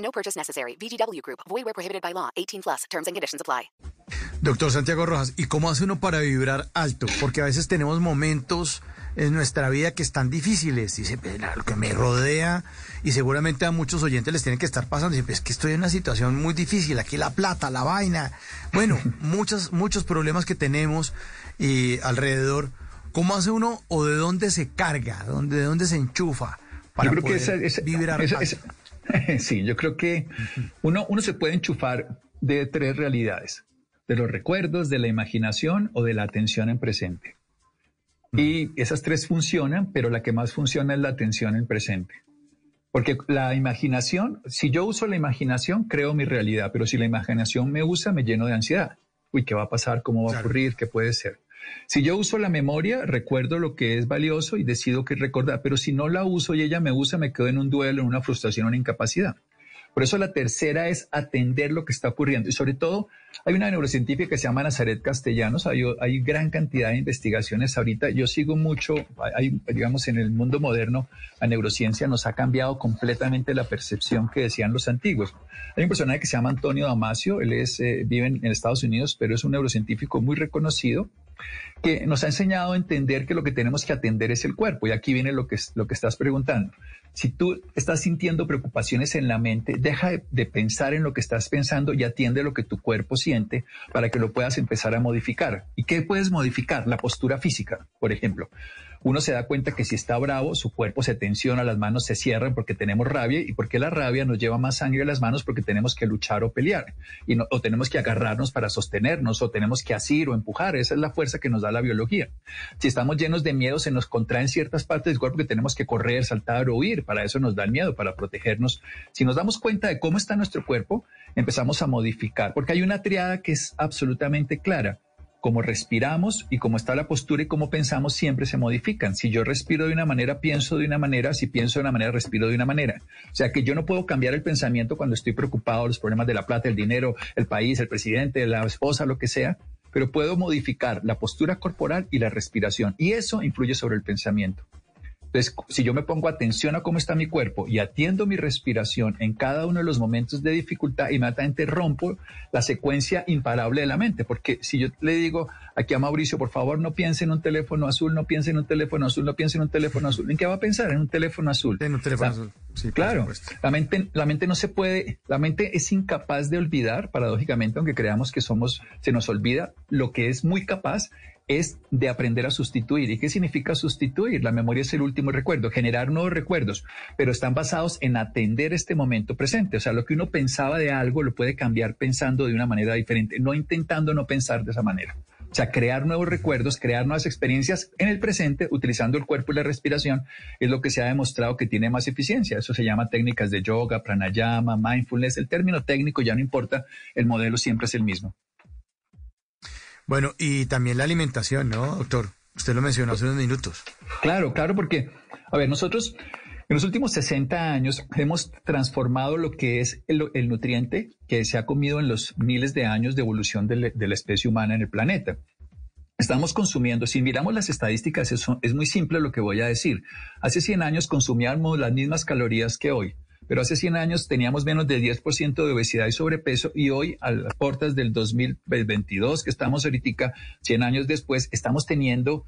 No purchase necessary. VGW Group. Void where prohibited by law. 18 plus. Terms and conditions apply. Doctor Santiago Rojas, ¿y cómo hace uno para vibrar alto? Porque a veces tenemos momentos en nuestra vida que están difíciles. Dice, lo que me rodea, y seguramente a muchos oyentes les tienen que estar pasando. Dice, es que estoy en una situación muy difícil, aquí la plata, la vaina. Bueno, muchos, muchos problemas que tenemos y alrededor. ¿Cómo hace uno o de dónde se carga, de dónde se enchufa para yo creo poder que esa, vibrar esa- alto? sí, yo creo que uno, uno se puede enchufar de tres realidades, de los recuerdos, de la imaginación o de la atención en presente. Y esas tres funcionan, pero la que más funciona es la atención en presente. Porque la imaginación, si yo uso la imaginación, creo mi realidad, pero si la imaginación me usa, me lleno de ansiedad. Uy, ¿qué va a pasar? ¿Cómo va a ocurrir? ¿Qué puede ser? Si yo uso la memoria, recuerdo lo que es valioso y decido que recordar, pero si no la uso y ella me usa, me quedo en un duelo, en una frustración, una incapacidad. Por eso la tercera es atender lo que está ocurriendo. Y sobre todo, hay una neurocientífica que se llama Nazaret Castellanos. Hay, gran cantidad de investigaciones ahorita. Yo sigo mucho, hay, digamos, en el mundo moderno, la neurociencia nos ha cambiado completamente la percepción que decían los antiguos. Hay un personaje que se llama Antonio Damasio. Él es, eh, vive en, en Estados Unidos, pero es un neurocientífico muy reconocido que nos ha enseñado a entender que lo que tenemos que atender es el cuerpo. Y aquí viene lo que, lo que estás preguntando. Si tú estás sintiendo preocupaciones en la mente, deja de, de pensar en lo que estás pensando y atiende lo que tu cuerpo siente para que lo puedas empezar a modificar. ¿Y qué puedes modificar? La postura física, por ejemplo. Uno se da cuenta que si está bravo, su cuerpo se tensiona, las manos se cierran porque tenemos rabia y porque la rabia nos lleva más sangre a las manos porque tenemos que luchar o pelear y o tenemos que agarrarnos para sostenernos o tenemos que asir o empujar. Esa es la fuerza que nos da la biología. Si estamos llenos de miedo, se nos contraen ciertas partes del cuerpo que tenemos que correr, saltar o huir. Para eso nos da miedo, para protegernos. Si nos damos cuenta de cómo está nuestro cuerpo, empezamos a modificar, porque hay una triada que es absolutamente clara. Cómo respiramos y cómo está la postura y cómo pensamos siempre se modifican. Si yo respiro de una manera, pienso de una manera. Si pienso de una manera, respiro de una manera. O sea que yo no puedo cambiar el pensamiento cuando estoy preocupado, los problemas de la plata, el dinero, el país, el presidente, la esposa, lo que sea, pero puedo modificar la postura corporal y la respiración. Y eso influye sobre el pensamiento. Entonces, si yo me pongo atención a cómo está mi cuerpo y atiendo mi respiración en cada uno de los momentos de dificultad, inmediatamente rompo la secuencia imparable de la mente. Porque si yo le digo aquí a Mauricio, por favor, no piense en un teléfono azul, no piense en un teléfono azul, no piense en un teléfono azul, ¿en qué va a pensar? En un teléfono azul. En un teléfono La- azul. Sí, Claro, la mente, la mente no se puede, la mente es incapaz de olvidar, paradójicamente, aunque creamos que somos, se nos olvida, lo que es muy capaz es de aprender a sustituir. ¿Y qué significa sustituir? La memoria es el último recuerdo, generar nuevos recuerdos, pero están basados en atender este momento presente. O sea, lo que uno pensaba de algo lo puede cambiar pensando de una manera diferente, no intentando no pensar de esa manera. O sea, crear nuevos recuerdos, crear nuevas experiencias en el presente, utilizando el cuerpo y la respiración, es lo que se ha demostrado que tiene más eficiencia. Eso se llama técnicas de yoga, pranayama, mindfulness. El término técnico ya no importa, el modelo siempre es el mismo. Bueno, y también la alimentación, ¿no, doctor? Usted lo mencionó hace unos minutos. Claro, claro, porque, a ver, nosotros en los últimos 60 años hemos transformado lo que es el, nutriente que se ha comido en los miles de años de evolución de, la- especie humana en el planeta. Estamos consumiendo, si miramos las estadísticas, eso es muy simple lo que voy a decir. Hace 100 años consumíamos las mismas calorías que hoy, pero hace 100 años teníamos menos del 10% de obesidad y sobrepeso y hoy a las puertas del 2022 que estamos ahorita, 100 años después, estamos teniendo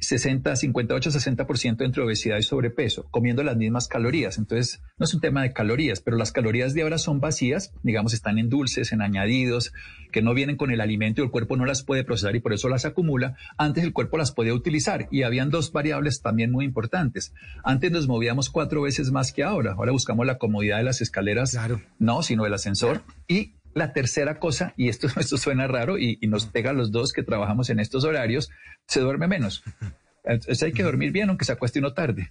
60, 58, 60% entre obesidad y sobrepeso, comiendo las mismas calorías. Entonces, no es un tema de calorías, pero las calorías de ahora son vacías, digamos, están en dulces, en añadidos, que no vienen con el alimento y el cuerpo no las puede procesar y por eso las acumula. Antes el cuerpo las podía utilizar y habían dos variables también muy importantes. Antes nos movíamos cuatro veces más que ahora. Ahora buscamos la comodidad de las escaleras, Claro. no, sino del ascensor. Y la tercera cosa, y esto, esto suena raro y, y nos pega a los dos que trabajamos en estos horarios, se duerme menos. Entonces hay que dormir bien aunque se acueste uno tarde.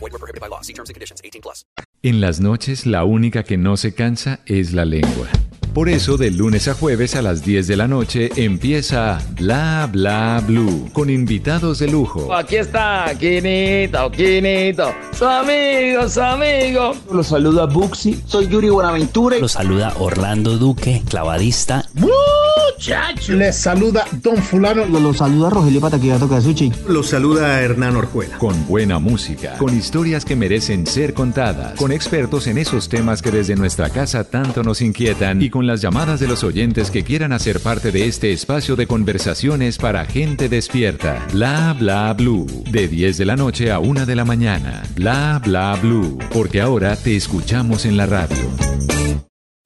Void were prohibited by law. See terms and conditions. 18 plus. En las noches, la única que no se cansa es la lengua. Por eso, de lunes a jueves a las 10 de la noche empieza Bla Bla Blue con invitados de lujo. Aquí está, Quinito, Quinito, su amigo, su amigo. Los saluda Buxi, soy Yuri Buenaventura. Los saluda Orlando Duque, clavadista. Muchacho. Les saluda Don Fulano. Los saluda Rogelio Pataquigato Casuchi. Los saluda Hernán Orjuela. Con buena música, con historias que merecen ser contadas, con expertos en esos temas que desde nuestra casa tanto nos inquietan y con las llamadas de los oyentes que quieran hacer parte de este espacio de conversaciones para gente despierta. Bla bla blue. De 10 de la noche a 1 de la mañana. Bla bla blue. Porque ahora te escuchamos en la radio.